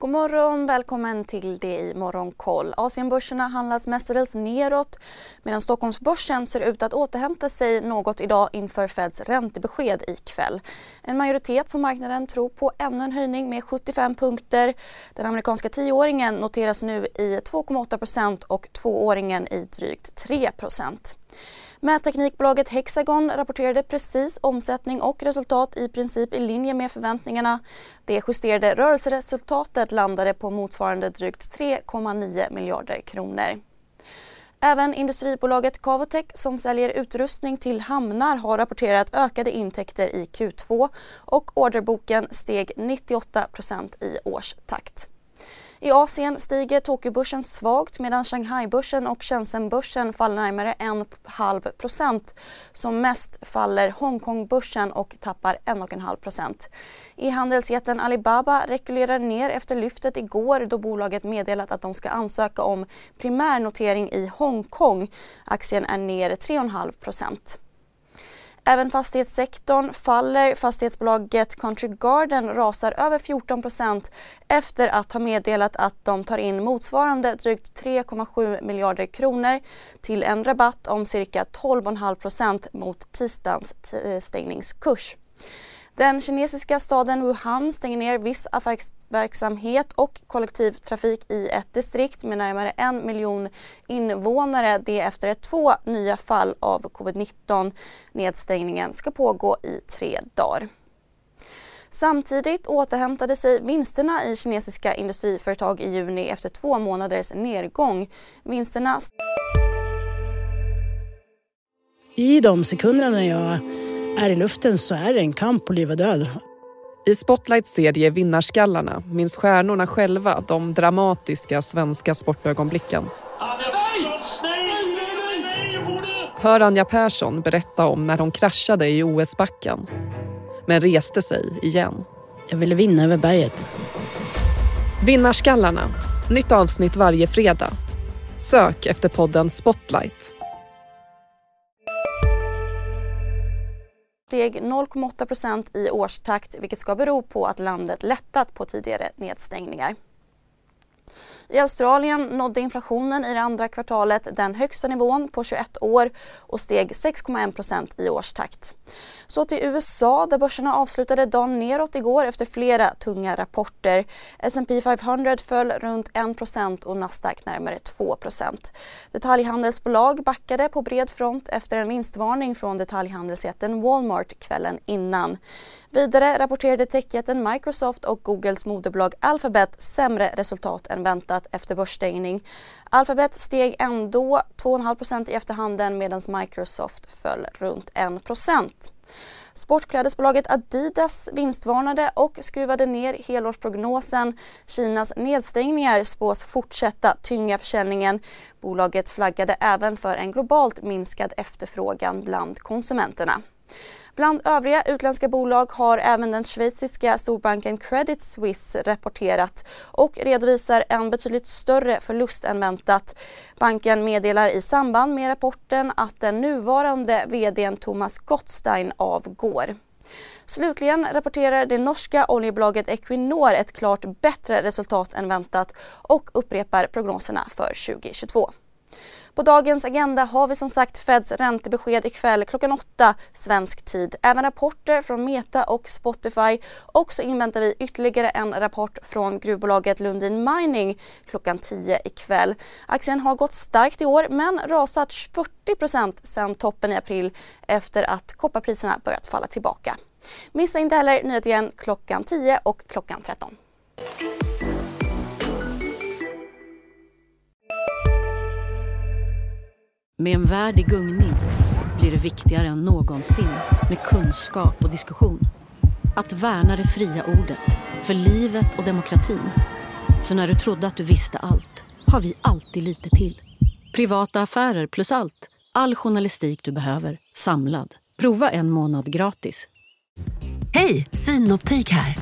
God morgon, välkommen till det i Morgonkoll. Asienbörserna handlas mestadels neråt medan Stockholmsbörsen ser ut att återhämta sig något idag inför Feds räntebesked ikväll. En majoritet på marknaden tror på ännu en höjning med 75 punkter. Den amerikanska tioåringen noteras nu i 2,8% och tvååringen i drygt 3 Mätteknikbolaget Hexagon rapporterade precis omsättning och resultat i princip i linje med förväntningarna. Det justerade rörelseresultatet landade på motsvarande drygt 3,9 miljarder kronor. Även industribolaget Cavotec som säljer utrustning till hamnar har rapporterat ökade intäkter i Q2 och orderboken steg 98 i årstakt. I Asien stiger Tokyobörsen svagt medan Shanghaibörsen och Shenzhenbörsen faller närmare 1,5 procent. Som mest faller Hongkongbörsen och tappar 1,5 procent. E-handelsjätten Alibaba rekylerar ner efter lyftet igår då bolaget meddelat att de ska ansöka om primärnotering i Hongkong. Aktien är ner 3,5 procent. Även fastighetssektorn faller. Fastighetsbolaget Country Garden rasar över 14 procent efter att ha meddelat att de tar in motsvarande drygt 3,7 miljarder kronor till en rabatt om cirka 12,5 procent mot tisdagens eh, stängningskurs. Den kinesiska staden Wuhan stänger ner viss affärsverksamhet och kollektivtrafik i ett distrikt med närmare en miljon invånare. Det efter två nya fall av covid-19. Nedstängningen ska pågå i tre dagar. Samtidigt återhämtade sig vinsterna i kinesiska industriföretag i juni efter två månaders nedgång. Vinsterna... I de sekunderna när jag är i luften så är det en kamp på liv och död. I Spotlights serie Vinnarskallarna minns stjärnorna själva de dramatiska svenska sportögonblicken. Hör Anja Persson berätta om när hon kraschade i OS-backen men reste sig igen. Jag ville vinna över berget. Vinnarskallarna. Nytt avsnitt varje fredag. Sök efter podden Spotlight steg 0,8% i årstakt vilket ska bero på att landet lättat på tidigare nedstängningar. I Australien nådde inflationen i det andra kvartalet den högsta nivån på 21 år och steg 6,1% i årstakt. Så till USA där börserna avslutade dagen neråt igår efter flera tunga rapporter. S&P 500 föll runt 1% och Nasdaq närmare 2% Detaljhandelsbolag backade på bred front efter en vinstvarning från detaljhandelsjätten Walmart kvällen innan. Vidare rapporterade techjätten Microsoft och Googles moderbolag Alphabet sämre resultat än väntat efter börsstängning. Alphabet steg ändå 2,5% i efterhanden medan Microsoft föll runt 1% Sportklädesbolaget Adidas vinstvarnade och skruvade ner helårsprognosen. Kinas nedstängningar spås fortsätta tynga försäljningen. Bolaget flaggade även för en globalt minskad efterfrågan bland konsumenterna. Bland övriga utländska bolag har även den schweiziska storbanken Credit Suisse rapporterat och redovisar en betydligt större förlust än väntat. Banken meddelar i samband med rapporten att den nuvarande vdn Thomas Gottstein avgår. Slutligen rapporterar det norska oljebolaget Equinor ett klart bättre resultat än väntat och upprepar prognoserna för 2022. På dagens agenda har vi som sagt Feds räntebesked ikväll klockan åtta svensk tid. Även rapporter från Meta och Spotify och så inväntar vi ytterligare en rapport från gruvbolaget Lundin Mining klockan 10 ikväll. Aktien har gått starkt i år men rasat 40% sedan toppen i april efter att kopparpriserna börjat falla tillbaka. Missa inte heller nyheten klockan 10 och klockan 13. Med en värld i gungning blir det viktigare än någonsin med kunskap och diskussion. Att värna det fria ordet, för livet och demokratin. Så när du trodde att du visste allt, har vi alltid lite till. Privata affärer plus allt. All journalistik du behöver, samlad. Prova en månad gratis. Hej, Synoptik här.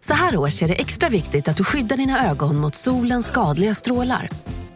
Så här års är det extra viktigt att du skyddar dina ögon mot solens skadliga strålar.